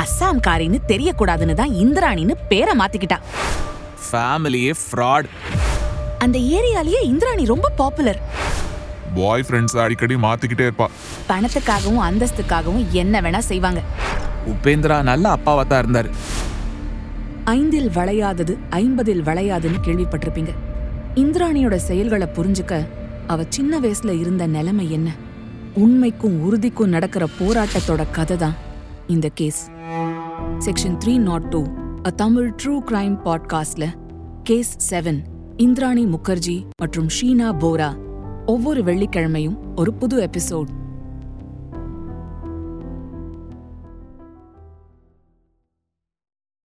அஸ்ஸாம் காரின்னு தெரியக்கூடாதுன்னு தான் இந்திராணின்னு பேரை மாத்திக்கிட்டா. ஃபேமிலியே ஃப்ராட் அந்த ஏரியாலயே இந்திராணி ரொம்ப பாப்புலர் பாய் ஃப்ரெண்ட்ஸ் அடிக்கடி மாத்திக்கிட்டே இருப்பா. பணத்துக்காகவும் அந்தஸ்துக்காகவும் என்ன வேணா செய்வாங்க. உபேந்திரா நல்ல அப்பாவா தான் இருந்தாரு. ஐந்தில் வளையாதது ஐம்பதில் வளையாதுன்னு கேள்விப்பட்டிருப்பீங்க. இந்திராணியோட செயல்களை புரிஞ்சுக்க அவ சின்ன வயசுல இருந்த நிலைமை என்ன? உண்மைக்கும் உறுதிக்கும் நடக்கிற போராட்டத்தோட கதை தான் இந்த case section three naught two a Tamil true crime பாட்காஸ்ட்ல கேஸ் செவன் இந்திராணி முகர்ஜி மற்றும் ஷீனா போரா ஒவ்வொரு வெள்ளிக்கிழமையும் ஒரு புது எபிசோட்